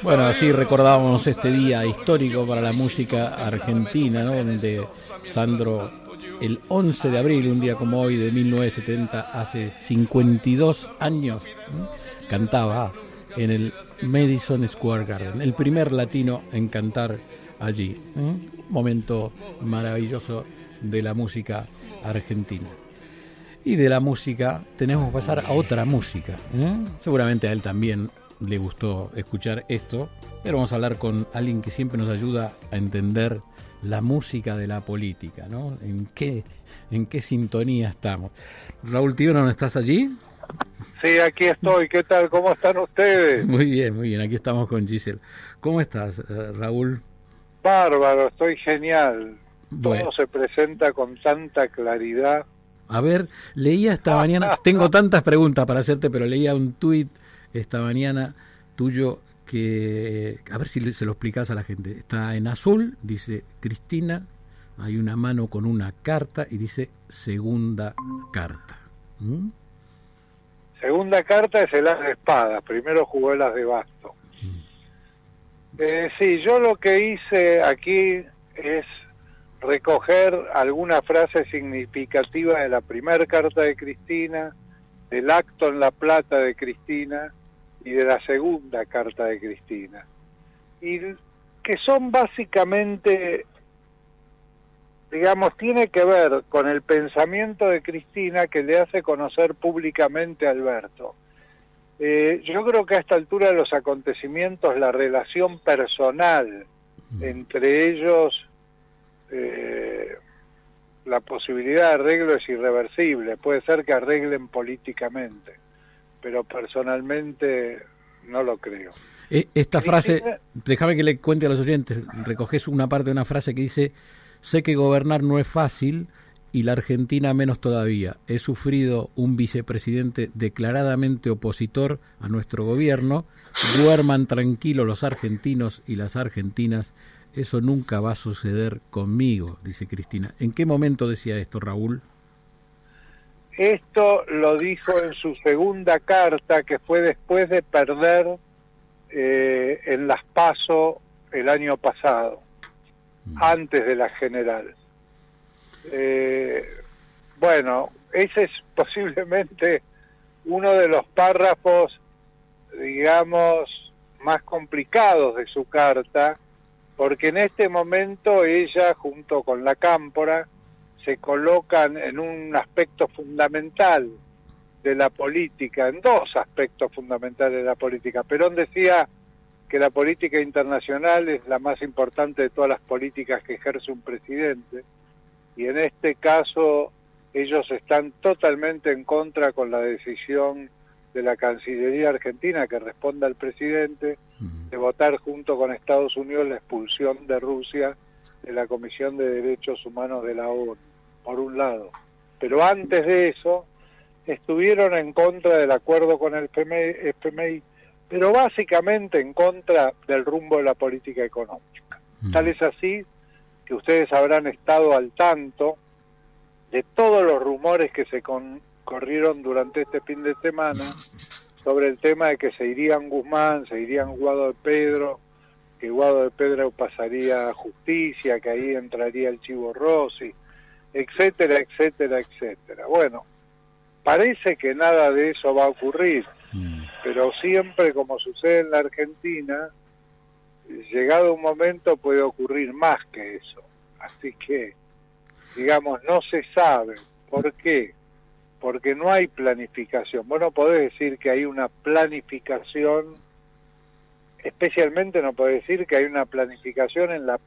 Bueno, así recordábamos este día histórico para la música argentina, ¿no? donde Sandro, el 11 de abril, un día como hoy de 1970, hace 52 años, cantaba en el Madison Square Garden, el primer latino en cantar allí. Un momento maravilloso de la música argentina. Y de la música tenemos que pasar a otra música. ¿eh? Seguramente a él también le gustó escuchar esto, pero vamos a hablar con alguien que siempre nos ayuda a entender la música de la política, ¿no? ¿En qué, en qué sintonía estamos? Raúl Tío, ¿no estás allí? Sí, aquí estoy. ¿Qué tal? ¿Cómo están ustedes? Muy bien, muy bien. Aquí estamos con Giselle. ¿Cómo estás, eh, Raúl? Bárbaro, estoy genial. Todo se presenta con tanta claridad. A ver, leía esta mañana, tengo tantas preguntas para hacerte, pero leía un tuit esta mañana tuyo que, a ver si se lo explicas a la gente. Está en azul, dice Cristina, hay una mano con una carta y dice segunda carta. ¿Mm? Segunda carta es el as de espadas, primero jugó el as de basto. Mm. Eh, sí, yo lo que hice aquí es recoger alguna frase significativa de la primera carta de Cristina, del acto en La Plata de Cristina y de la segunda carta de Cristina. Y que son básicamente, digamos, tiene que ver con el pensamiento de Cristina que le hace conocer públicamente a Alberto. Eh, yo creo que a esta altura de los acontecimientos la relación personal entre ellos eh, la posibilidad de arreglo es irreversible. Puede ser que arreglen políticamente, pero personalmente no lo creo. E, esta frase, déjame que le cuente a los oyentes, recoges una parte de una frase que dice, sé que gobernar no es fácil y la Argentina menos todavía. He sufrido un vicepresidente declaradamente opositor a nuestro gobierno. Duerman tranquilos los argentinos y las argentinas eso nunca va a suceder conmigo, dice Cristina. ¿En qué momento decía esto, Raúl? Esto lo dijo en su segunda carta, que fue después de perder eh, en las PASO el año pasado, mm. antes de la general. Eh, bueno, ese es posiblemente uno de los párrafos, digamos, más complicados de su carta, porque en este momento ella, junto con la cámpora, se colocan en un aspecto fundamental de la política, en dos aspectos fundamentales de la política. Perón decía que la política internacional es la más importante de todas las políticas que ejerce un presidente, y en este caso ellos están totalmente en contra con la decisión de la Cancillería Argentina que responda al presidente de votar junto con Estados Unidos la expulsión de Rusia de la Comisión de Derechos Humanos de la ONU, por un lado. Pero antes de eso, estuvieron en contra del acuerdo con el FMI, pero básicamente en contra del rumbo de la política económica. Tal es así que ustedes habrán estado al tanto de todos los rumores que se corrieron durante este fin de semana sobre el tema de que se irían Guzmán, se irían Guado de Pedro, que Guado de Pedro pasaría a justicia, que ahí entraría el Chivo Rossi, etcétera, etcétera, etcétera. Bueno, parece que nada de eso va a ocurrir, mm. pero siempre como sucede en la Argentina, llegado un momento puede ocurrir más que eso. Así que, digamos, no se sabe. ¿Por qué? porque no hay planificación. Vos no podés decir que hay una planificación, especialmente no podés decir que hay una planificación en la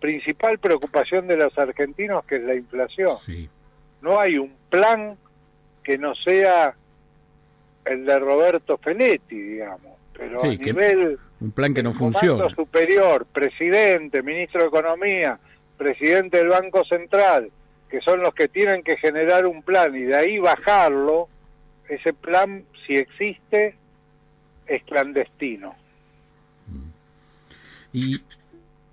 principal preocupación de los argentinos, que es la inflación. No hay un plan que no sea el de Roberto Feletti, digamos, pero a nivel Un plan que no funciona. superior, presidente, ministro de Economía, presidente del Banco Central, que son los que tienen que generar un plan y de ahí bajarlo, ese plan, si existe, es clandestino. Y,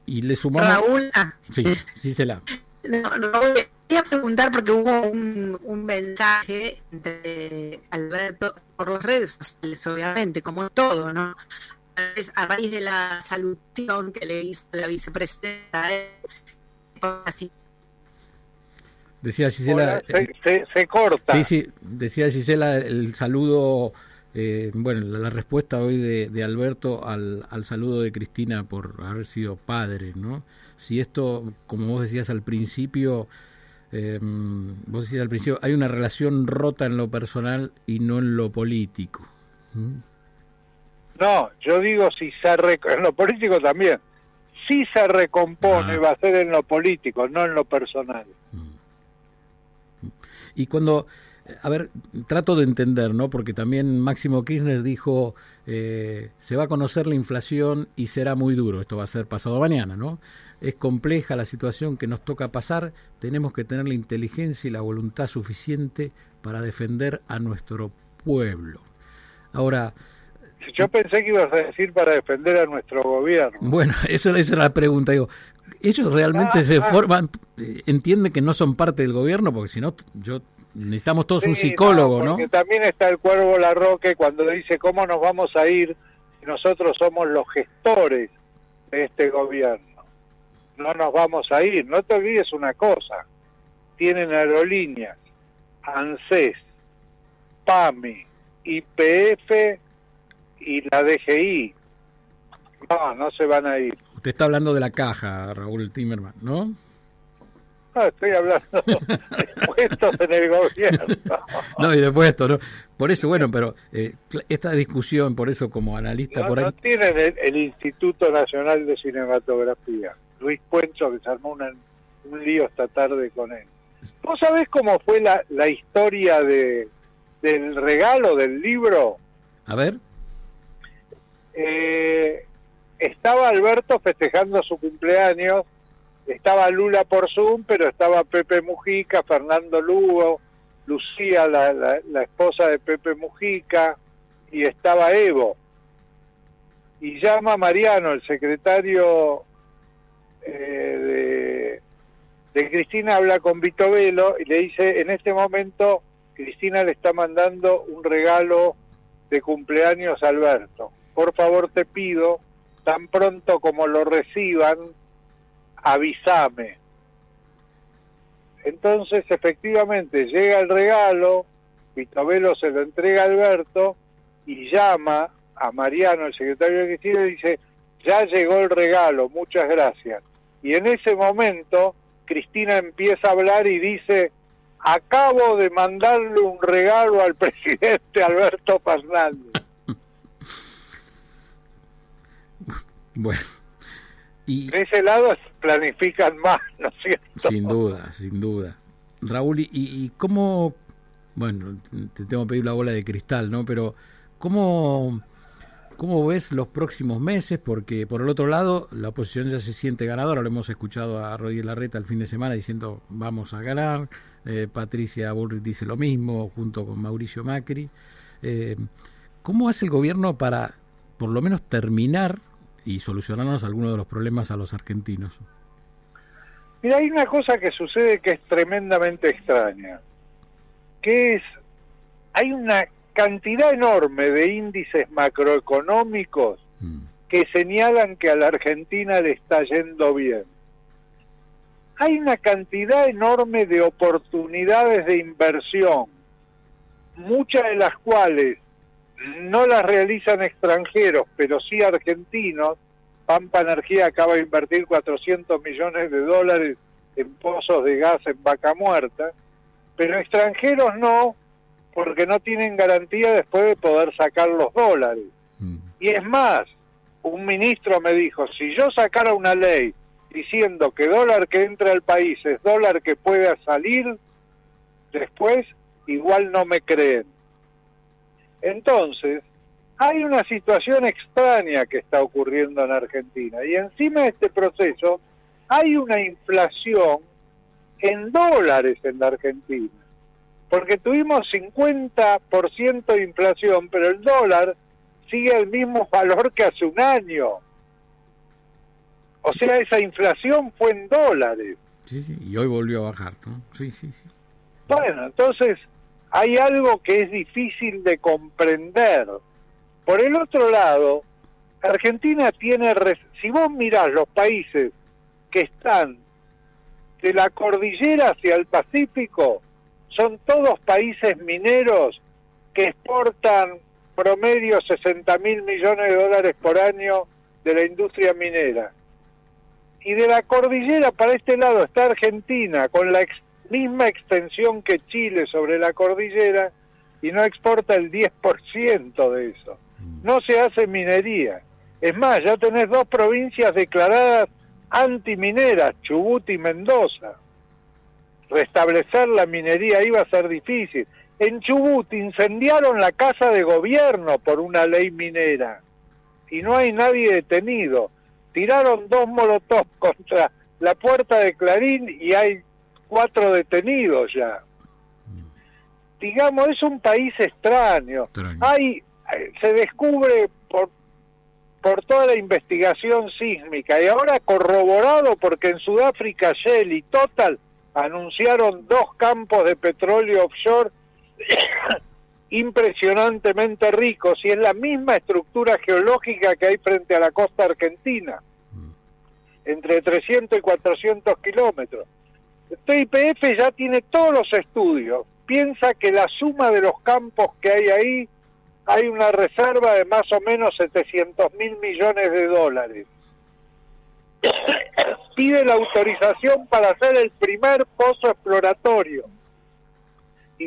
y le sumamos... Raúl, ah, sí, sí se la... No, no, voy a preguntar porque hubo un, un mensaje de Alberto por las redes sociales, obviamente, como todo, ¿no? A raíz de la saludación que le hizo la vicepresidenta, así Decía Gisela. se, se, corta. Sí, sí, decía Gisela el saludo, eh, bueno, la, respuesta hoy de, de Alberto al, al, saludo de Cristina por haber sido padre, ¿no? Si esto, como vos decías al principio, eh, vos decías al principio, hay una relación rota en lo personal y no en lo político. ¿Mm? No, yo digo si se en lo político también. Si se recompone, ah. va a ser en lo político, no en lo personal. Mm. Y cuando, a ver, trato de entender, ¿no? Porque también Máximo Kirchner dijo, eh, se va a conocer la inflación y será muy duro, esto va a ser pasado mañana, ¿no? Es compleja la situación que nos toca pasar, tenemos que tener la inteligencia y la voluntad suficiente para defender a nuestro pueblo. Ahora, yo pensé que ibas a decir para defender a nuestro gobierno. Bueno, esa, esa es la pregunta. Digo, ellos realmente ah, se ah. forman, eh, entienden que no son parte del gobierno, porque si no, yo necesitamos todos un psicólogo, ¿no? También está el cuervo Larroque cuando dice cómo nos vamos a ir si nosotros somos los gestores de este gobierno. No nos vamos a ir. No te olvides una cosa. Tienen aerolíneas, ANSES, PAMI, IPF y la DGI. No, no se van a ir. Usted está hablando de la caja, Raúl Timerman, ¿no? No, estoy hablando de puestos en el gobierno. No, y de puestos, ¿no? Por eso, bueno, pero eh, esta discusión, por eso como analista por ahí... No tienen el, Instituto Nacional de Cinematografía. Luis Puencho, que se armó un lío esta tarde con él. ¿Vos sabés cómo fue la, la historia de, del regalo del libro? A ver. Eh, estaba Alberto festejando su cumpleaños, estaba Lula por Zoom, pero estaba Pepe Mujica, Fernando Lugo, Lucía, la, la, esposa de Pepe Mujica, y estaba Evo. Y llama Mariano, el secretario eh, de, de Cristina, habla con Vito Velo y le dice, en este momento Cristina le está mandando un regalo de cumpleaños a Alberto. Por favor te pido tan pronto como lo reciban, avísame. Entonces, efectivamente, llega el regalo, Vitovelo se lo entrega a Alberto y llama a Mariano, el secretario de Cristina, y dice, ya llegó el regalo, muchas gracias. Y en ese momento, Cristina empieza a hablar y dice, acabo de mandarle un regalo al presidente Alberto Fernández. Bueno. Y, de ese lado planifican más, ¿no es cierto? Sin duda, sin duda. Raúl, ¿y, y cómo, bueno, te tengo que pedir la bola de cristal, ¿no? Pero, ¿cómo, ¿cómo ves los próximos meses? Porque, por el otro lado, la oposición ya se siente ganadora. Lo hemos escuchado a Rodríguez Larreta el fin de semana diciendo, vamos a ganar. Eh, Patricia Bullrich dice lo mismo, junto con Mauricio Macri. Eh, ¿Cómo hace el gobierno para, por lo menos, terminar y solucionarnos algunos de los problemas a los argentinos? Mira, hay una cosa que sucede que es tremendamente extraña, que es, hay una cantidad enorme de índices macroeconómicos mm. que señalan que a la Argentina le está yendo bien. Hay una cantidad enorme de oportunidades de inversión, muchas de las cuales no las realizan extranjeros, pero sí argentinos. Pampa Energía acaba de invertir 400 millones de dólares en pozos de gas en Vaca Muerta, pero extranjeros no, porque no tienen garantía después de poder sacar los dólares. Mm. Y es más, un ministro me dijo, si yo sacara una ley diciendo que dólar que entra al país es dólar que pueda salir, después igual no me creen. Entonces, hay una situación extraña que está ocurriendo en Argentina y encima de este proceso hay una inflación en dólares en la Argentina, porque tuvimos 50% de inflación, pero el dólar sigue el mismo valor que hace un año. O sea, esa inflación fue en dólares. Sí, sí, y hoy volvió a bajar, ¿no? Sí, sí, sí. Bueno, entonces hay algo que es difícil de comprender. Por el otro lado, Argentina tiene, si vos mirás los países que están de la cordillera hacia el Pacífico, son todos países mineros que exportan promedio 60 mil millones de dólares por año de la industria minera. Y de la cordillera para este lado está Argentina, con la misma extensión que Chile sobre la cordillera, y no exporta el 10% de eso. Mm. No se hace minería. Es más, ya tenés dos provincias declaradas antimineras, Chubut y Mendoza. Restablecer la minería va a ser difícil. En Chubut incendiaron la casa de gobierno por una ley minera y no hay nadie detenido. Tiraron dos molotov contra la puerta de Clarín y hay cuatro detenidos ya. Digamos, es un país extraño. Hay, se descubre por, por toda la investigación sísmica y ahora corroborado porque en Sudáfrica Shell y Total anunciaron dos campos de petróleo offshore impresionantemente ricos y es la misma estructura geológica que hay frente a la costa argentina, entre 300 y 400 kilómetros. TIPF ya tiene todos los estudios, piensa que la suma de los campos que hay ahí, hay una reserva de más o menos 700 mil millones de dólares. Pide la autorización para hacer el primer pozo exploratorio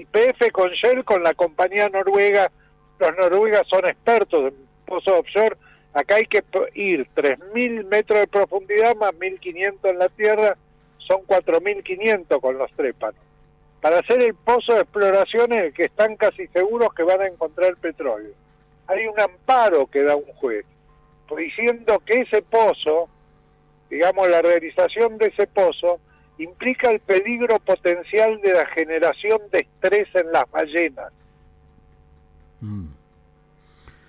PF con Shell, con la compañía noruega, los noruegas son expertos en pozos offshore, acá hay que ir 3.000 metros de profundidad más 1.500 en la tierra, son 4.500 con los trépanos. Para hacer el pozo de exploraciones que están casi seguros que van a encontrar petróleo. Hay un amparo que da un juez, diciendo que ese pozo, digamos la realización de ese pozo, implica el peligro potencial de la generación de estrés en las ballenas. Mm.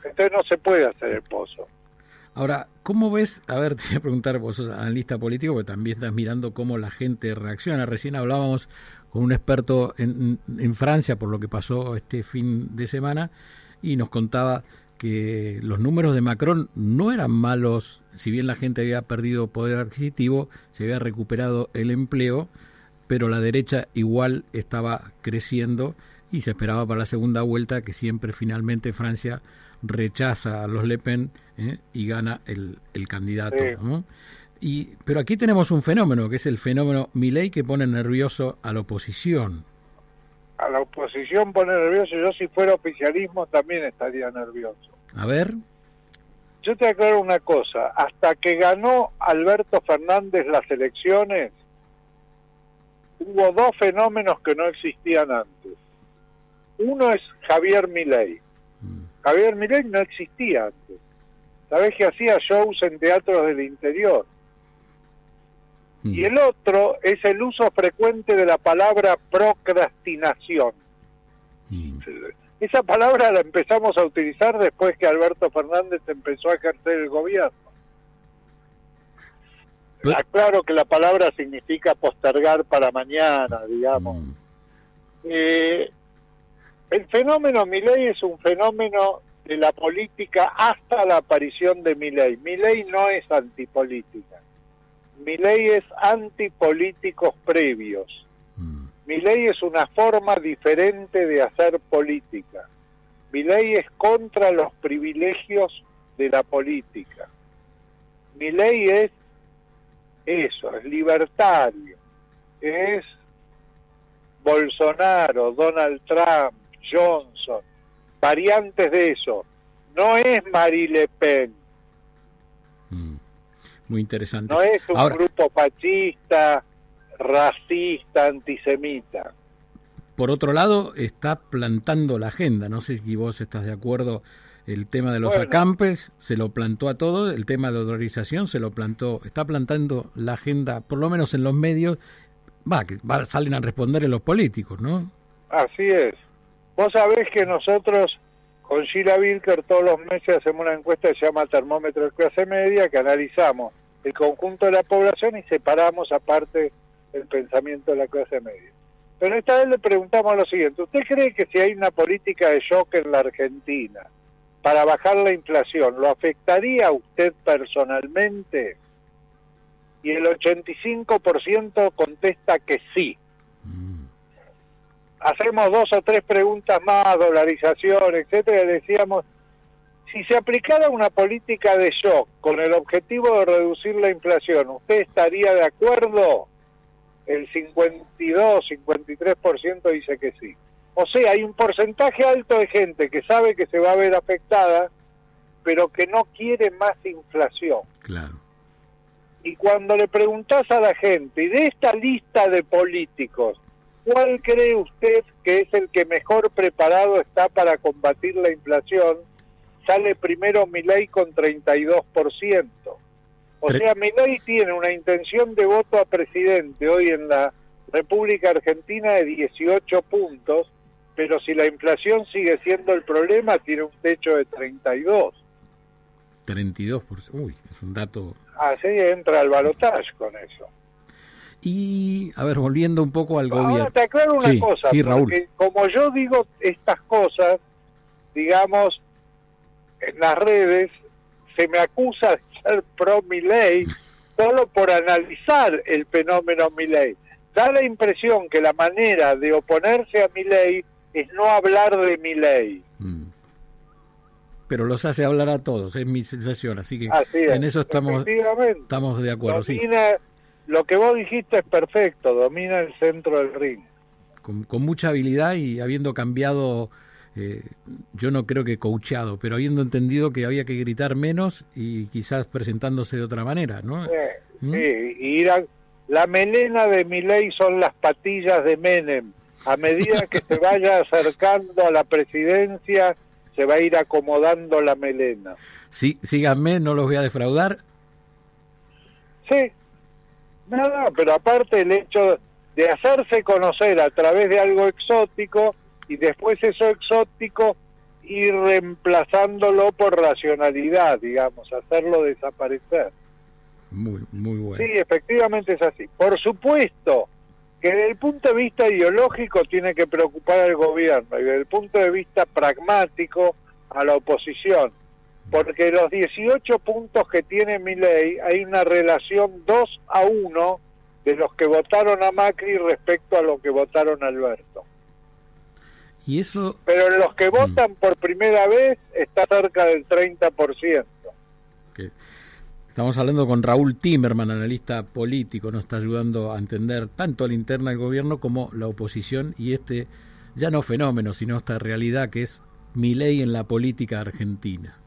Entonces no se puede hacer el pozo. Ahora, ¿cómo ves? A ver, te voy a preguntar, vos sos analista político, porque también estás mirando cómo la gente reacciona. Recién hablábamos con un experto en, en Francia por lo que pasó este fin de semana y nos contaba que los números de Macron no eran malos, si bien la gente había perdido poder adquisitivo, se había recuperado el empleo, pero la derecha igual estaba creciendo y se esperaba para la segunda vuelta que siempre finalmente Francia rechaza a los Le Pen ¿eh? y gana el, el candidato. Y, pero aquí tenemos un fenómeno, que es el fenómeno Milley que pone nervioso a la oposición a la oposición pone nervioso, yo si fuera oficialismo también estaría nervioso. A ver. Yo te aclaro una cosa, hasta que ganó Alberto Fernández las elecciones, hubo dos fenómenos que no existían antes. Uno es Javier Milei. Mm. Javier Milei no existía antes. Sabés que hacía shows en teatros del interior y el otro es el uso frecuente de la palabra procrastinación. Esa palabra la empezamos a utilizar después que Alberto Fernández empezó a ejercer el gobierno. Claro que la palabra significa postergar para mañana, digamos. Mm. Eh, el fenómeno Milei es un fenómeno de la política hasta la aparición de Milei. Milei no es antipolítica mi ley es antipolíticos previos. Mm. Mi ley es una forma diferente de hacer política. Mi ley es contra los privilegios de la política. Mi ley es eso, es libertario, es Bolsonaro, Donald Trump, Johnson, variantes de eso. No es Marie Le Pen, muy interesante. No es un grupo fascista, racista, antisemita. Por otro lado, está plantando la agenda. No sé si vos estás de acuerdo el tema de los acampes se lo plantó a todo, el tema de la dolarización se lo plantó, está plantando la agenda, por lo menos en los medios, va, que salen a responder en los políticos, ¿no? Así es. Vos sabés que nosotros con Sheila Wilker todos los meses hacemos una encuesta que se llama Termómetro de Clase Media, que analizamos el conjunto de la población y separamos aparte el pensamiento de la clase media. Pero esta vez le preguntamos lo siguiente, ¿usted cree que si hay una política de shock en la Argentina para bajar la inflación, ¿lo afectaría a usted personalmente? Y el 85% contesta que sí. Hacemos dos o tres preguntas más, dolarización, etcétera, y decíamos, si se aplicara una política de shock con el objetivo de reducir la inflación, ¿usted estaría de acuerdo? el 52, 53% dice que sí. O sea, hay un porcentaje alto de gente que sabe que se va a ver afectada, pero que no quiere más inflación. Claro. Y cuando le preguntas a la gente, y de esta lista de políticos, ¿cuál cree usted que es el que mejor preparado está para combatir la inflación? Sale primero Milei con 32%. O sea, Milei tiene una intención de voto a presidente hoy en la República Argentina de 18 puntos, pero si la inflación sigue siendo el problema, tiene un techo de 32. 32%, uy, es un dato... Así entra al balotaje con eso. Y, a ver, volviendo un poco al gobierno. Ahora te aclaro una cosa, porque como yo digo estas cosas, digamos, en las redes, se me acusa de ser pro Milei solo por analizar el fenómeno Milei. Da la impresión que la manera de oponerse a Milei es no hablar de Milei. Mm. Pero los hace hablar a todos, es mi sensación, así que en eso estamos, estamos de acuerdo. Lo que vos dijiste es perfecto, domina el centro del ring. con mucha habilidad y habiendo cambiado eh, yo no creo que coachado, pero habiendo entendido que había que gritar menos y quizás presentándose de otra manera, ¿no? Sí, ¿Mm? y la melena de mi ley son las patillas de Menem. A medida que se vaya acercando a la presidencia, se va a ir acomodando la melena. Sí, síganme, no los voy a defraudar. Sí, nada, pero aparte el hecho de hacerse conocer a través de algo exótico, y después eso exótico ir reemplazándolo por racionalidad, digamos, hacerlo desaparecer. Muy, muy bueno. Sí, efectivamente es así. Por supuesto que desde el punto de vista ideológico tiene que preocupar al gobierno y desde el punto de vista pragmático a la oposición, porque los 18 puntos que tiene mi ley hay una relación 2 a 1 de los que votaron a Macri respecto a los que votaron a Alberto. Y eso... Pero los que mm. votan por primera vez está cerca del 30%. Estamos hablando con Raúl Timerman, analista político, nos está ayudando a entender tanto la interna del gobierno como la oposición y este ya no fenómeno, sino esta realidad que es mi ley en la política argentina.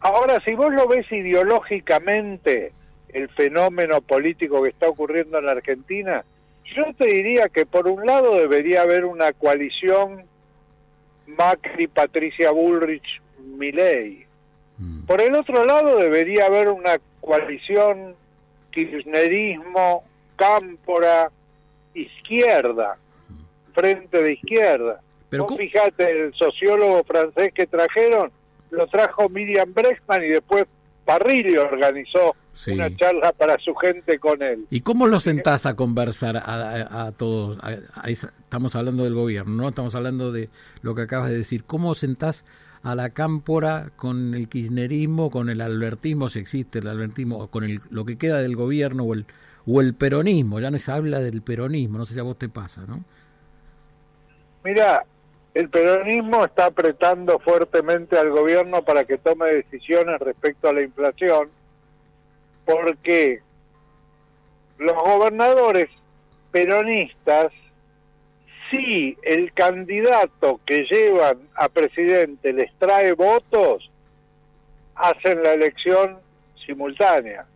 Ahora, si vos lo ves ideológicamente, el fenómeno político que está ocurriendo en la Argentina, yo te diría que por un lado debería haber una coalición Macri, Patricia Bullrich, Milei. Mm. Por el otro lado debería haber una coalición kirchnerismo, cámpora, izquierda, mm. frente de izquierda. Pero fíjate, el sociólogo francés que trajeron, lo trajo Miriam Brexman y después Parrillo organizó una charla para su gente con él. ¿Y cómo lo sentás a conversar a, todos? estamos hablando del gobierno, ¿no? Estamos hablando de lo que acabas de decir. ¿Cómo sentás a la cámpora con el kirchnerismo, con el albertismo, si existe el albertismo, con el, lo que queda del gobierno o el, o el peronismo? Ya no se habla del peronismo, no sé si a vos te pasa, ¿no? Mira, el peronismo está apretando fuertemente al gobierno para que tome decisiones respecto a la inflación, porque los gobernadores peronistas, si el candidato que llevan a presidente les trae votos, hacen la elección simultánea.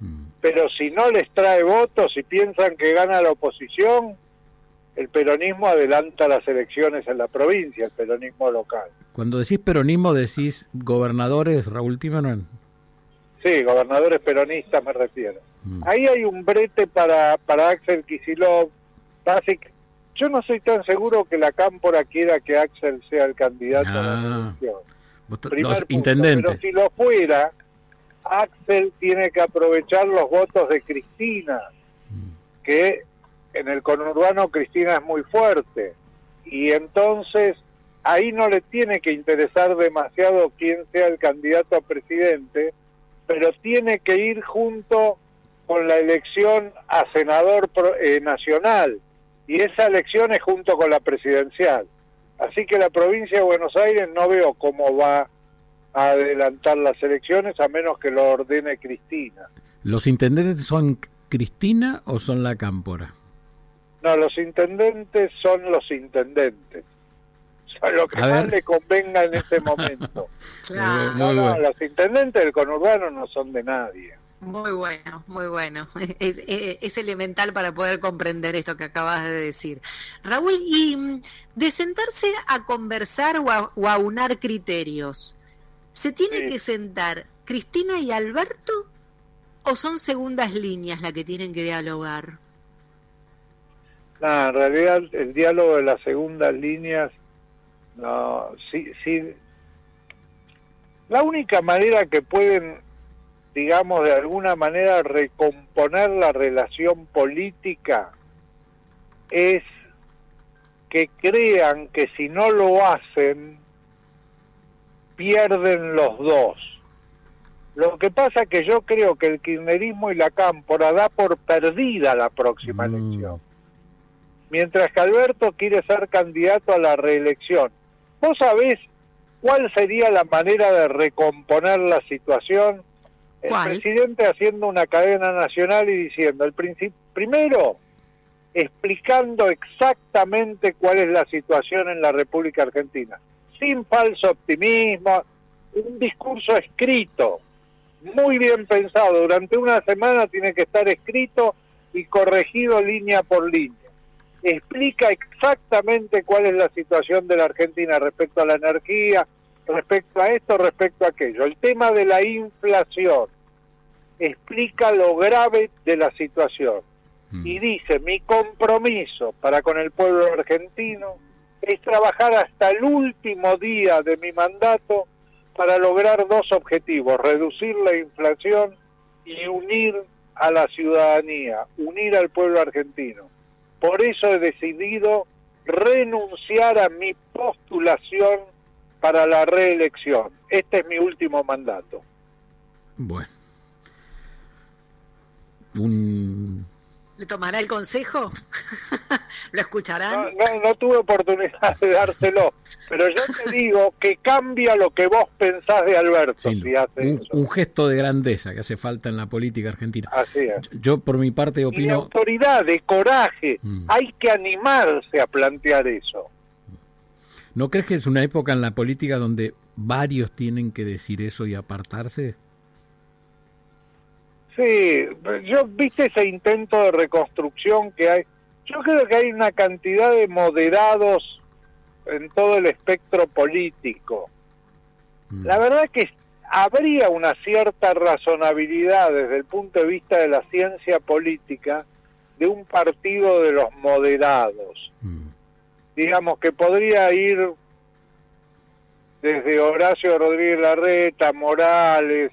Mm. Pero si no les trae votos y piensan que gana la oposición, el peronismo adelanta las elecciones en la provincia, el peronismo local. Cuando decís peronismo, decís gobernadores, Raúl Timerman. Sí, gobernadores peronistas me refiero. Mm. Ahí hay un brete para, para Axel Kisilov. Basic. Yo no soy tan seguro que la Cámpora quiera que Axel sea el candidato a la ah. elección. Pero si lo fuera, Axel tiene que aprovechar los votos de Cristina, mm. que en el conurbano Cristina es muy fuerte. Y entonces ahí no le tiene que interesar demasiado quién sea el candidato a presidente, pero tiene que ir junto con la elección a senador eh, nacional y esa elección es junto con la presidencial. Así que la provincia de Buenos Aires no veo cómo va a adelantar las elecciones a menos que lo ordene Cristina. ¿Los intendentes son Cristina o son la Cámpora? No, los intendentes son los intendentes. lo que más le convenga en este momento. no, no, los intendentes del conurbano no son de nadie. Muy bueno, muy bueno. Es, es, elemental para poder comprender esto que acabas de decir. Raúl, y mm, de sentarse a conversar o a, unar criterios, ¿se tiene que sentar Cristina y Alberto o son segundas líneas las que tienen que dialogar? No, en realidad el diálogo de las segundas líneas, no, sí, sí. La única manera que pueden digamos, de alguna manera recomponer la relación política es que crean que si no lo hacen, pierden los dos. Lo que pasa es que yo creo que el kirchnerismo y la cámpora da por perdida la próxima mm. elección. Mientras que Alberto quiere ser candidato a la reelección. ¿Vos sabés cuál sería la manera de recomponer la situación? el presidente haciendo una cadena nacional y diciendo, el primero, explicando exactamente cuál es la situación en la República Argentina, sin falso optimismo, un discurso escrito, muy bien pensado, durante una semana tiene que estar escrito y corregido línea por línea. Explica exactamente cuál es la situación de la Argentina respecto a la energía, respecto a esto, respecto a aquello. El tema de la inflación, explica lo grave de la situación mm. y dice, mi compromiso para con el pueblo argentino es trabajar hasta el último día de mi mandato para lograr dos objetivos, reducir la inflación y unir a la ciudadanía, unir al pueblo argentino. Por eso he decidido renunciar a mi postulación para la reelección. Este es mi último mandato. Bueno. Un... ¿Le tomará el consejo? ¿Lo escucharán? No, tuve oportunidad de dárselo, pero yo te digo que cambia lo que vos pensás de Alberto. un, gesto de grandeza que hace falta en la política argentina. Así es. Yo, por mi parte opino... de autoridad, de coraje. Mm. Hay que animarse a plantear eso. ¿No crees que es una época en la política donde varios tienen que decir eso y apartarse? Sí, yo viste ese intento de reconstrucción que hay. Yo creo que hay una cantidad de moderados en todo el espectro político. Mm. La verdad es que habría una cierta razonabilidad desde el punto de vista de la ciencia política de un partido de los moderados. Mm. Digamos que podría ir desde Horacio Rodríguez Larreta, Morales,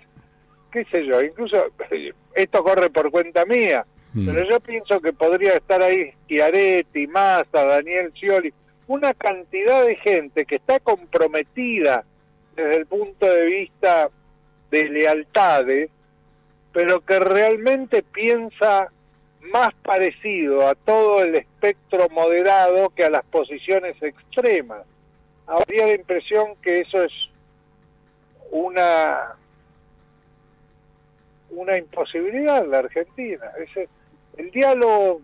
qué sé yo, incluso esto corre por cuenta mía, mm. pero yo pienso que podría estar ahí Schiaretti, Massa, Daniel Scioli, una cantidad de gente que está comprometida desde el punto de vista de lealtades, pero que realmente piensa más parecido a todo el espectro moderado que a las posiciones extremas. Habría la impresión que eso es una una imposibilidad en la Argentina. Ese, el diálogo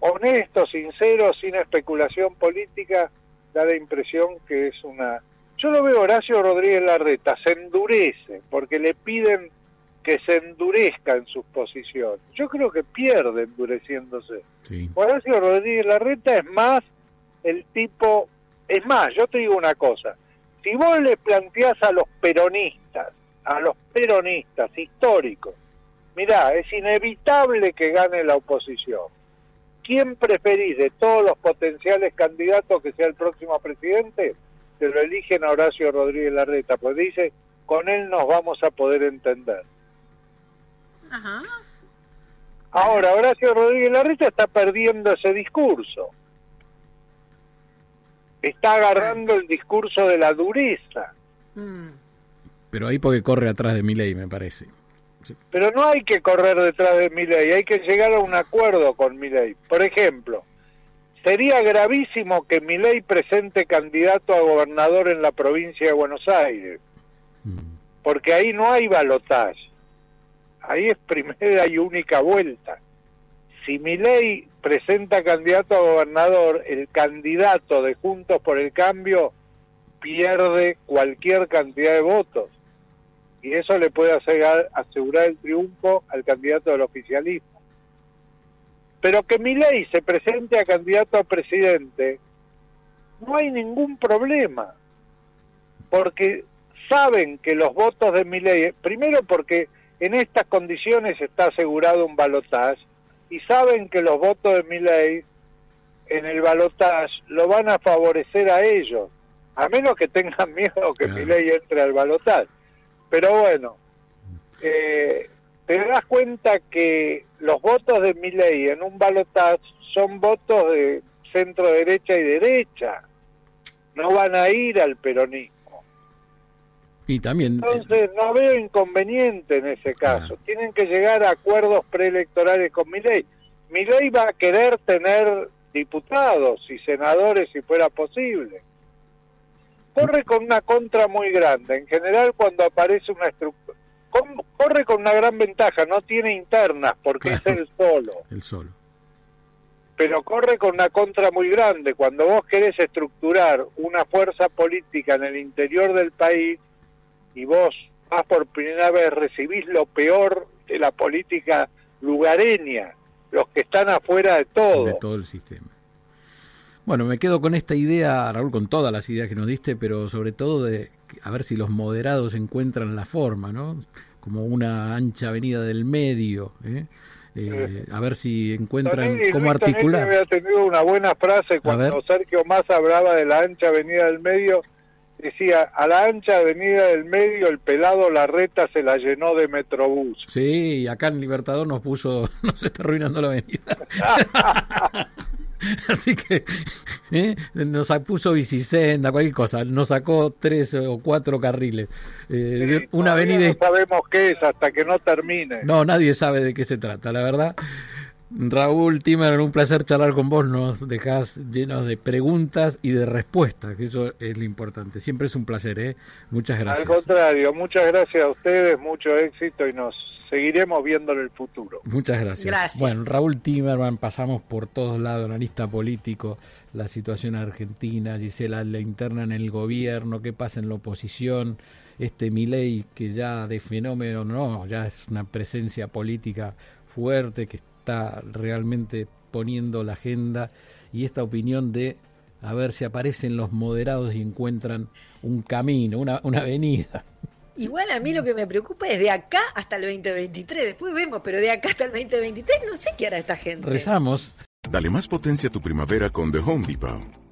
honesto, sincero, sin especulación política, da la impresión que es una... Yo lo veo Horacio Rodríguez Larreta, se endurece porque le piden que se endurezca en sus posiciones. Yo creo que pierde endureciéndose. Horacio Rodríguez Larreta es más el tipo, es más, yo te digo una cosa, si vos le planteás a los peronistas, a los peronistas históricos, mirá, es inevitable que gane la oposición. ¿Quién preferís de todos los potenciales candidatos que sea el próximo presidente? Se lo eligen a Horacio Rodríguez Larreta, pues dice, con él nos vamos a poder entender. Ahora, Horacio Rodríguez Larreta está perdiendo ese discurso. Está agarrando el discurso de la dureza. Mm. Pero ahí porque corre atrás de mi ley, me parece. Pero no hay que correr detrás de mi ley, hay que llegar a un acuerdo con mi ley. Por ejemplo, sería gravísimo que mi ley presente candidato a gobernador en la provincia de Buenos Aires, mm. porque ahí no hay balotaje ahí es primera y única vuelta. Si mi ley presenta candidato a gobernador, el candidato de Juntos por el Cambio pierde cualquier cantidad de votos. Y eso le puede asegurar el triunfo al candidato del oficialismo. Pero que mi ley se presente a candidato a presidente, no hay ningún problema. Porque saben que los votos de mi ley, primero porque en estas condiciones está asegurado un balotaje y saben que los votos de mi ley en el balotaje lo van a favorecer a ellos, a menos que tengan miedo que mi ley entre al balotaje. Pero bueno, eh, te das cuenta que los votos de mi ley en un balotaje son votos de centro derecha y derecha, no van a ir al peronismo. Y también... Entonces no veo inconveniente en ese caso. Tienen que llegar a acuerdos preelectorales con mi ley. Mi ley va a querer tener diputados y senadores si fuera posible. Corre con una contra muy grande. En general cuando aparece una estructura... Corre con una gran ventaja, no tiene internas porque es el solo. El solo. Pero corre con una contra muy grande. Cuando vos querés estructurar una fuerza política en el interior del país, y vos vas por primera vez, recibís lo peor de la política lugareña, los que están afuera de todo. De todo el sistema. Bueno, me quedo con esta idea, Raúl, con todas las ideas que nos diste, pero sobre todo de a ver si los moderados encuentran la forma, ¿no? Como una ancha avenida del medio, ¿eh? Eh, a ver si encuentran cómo articular. había tenido una buena frase cuando Sergio Más hablaba de la ancha avenida del medio decía, a la ancha avenida del medio el pelado Larreta se la llenó de Metrobús. Sí, acá en Libertador nos puso, nos está arruinando la avenida. Así que ¿eh? nos puso bicisenda, cualquier cosa. Nos sacó tres o cuatro carriles. Eh, una avenida. No sabemos qué es hasta que no termine. No, nadie sabe de qué se trata, la verdad. Raúl Timer, un placer charlar con vos. Nos dejás llenos de preguntas y de respuestas, que eso es lo importante. Siempre es un placer, ¿eh? Muchas gracias. Al contrario, muchas gracias a ustedes, mucho éxito y nos seguiremos viendo en el futuro. Muchas gracias. gracias. Bueno, Raúl Timerman, pasamos por todos lados, analista político, la situación argentina, Gisela, la interna en el gobierno, qué pasa en la oposición, este Milei que ya de fenómeno no, ya es una presencia política fuerte que está realmente poniendo la agenda y esta opinión de a ver si aparecen los moderados y encuentran un camino, una, una avenida. Igual a mí lo que me preocupa es de acá hasta el 2023, después vemos, pero de acá hasta el 2023 no sé qué hará esta gente. Rezamos. Dale más potencia a tu primavera con The Home Depot.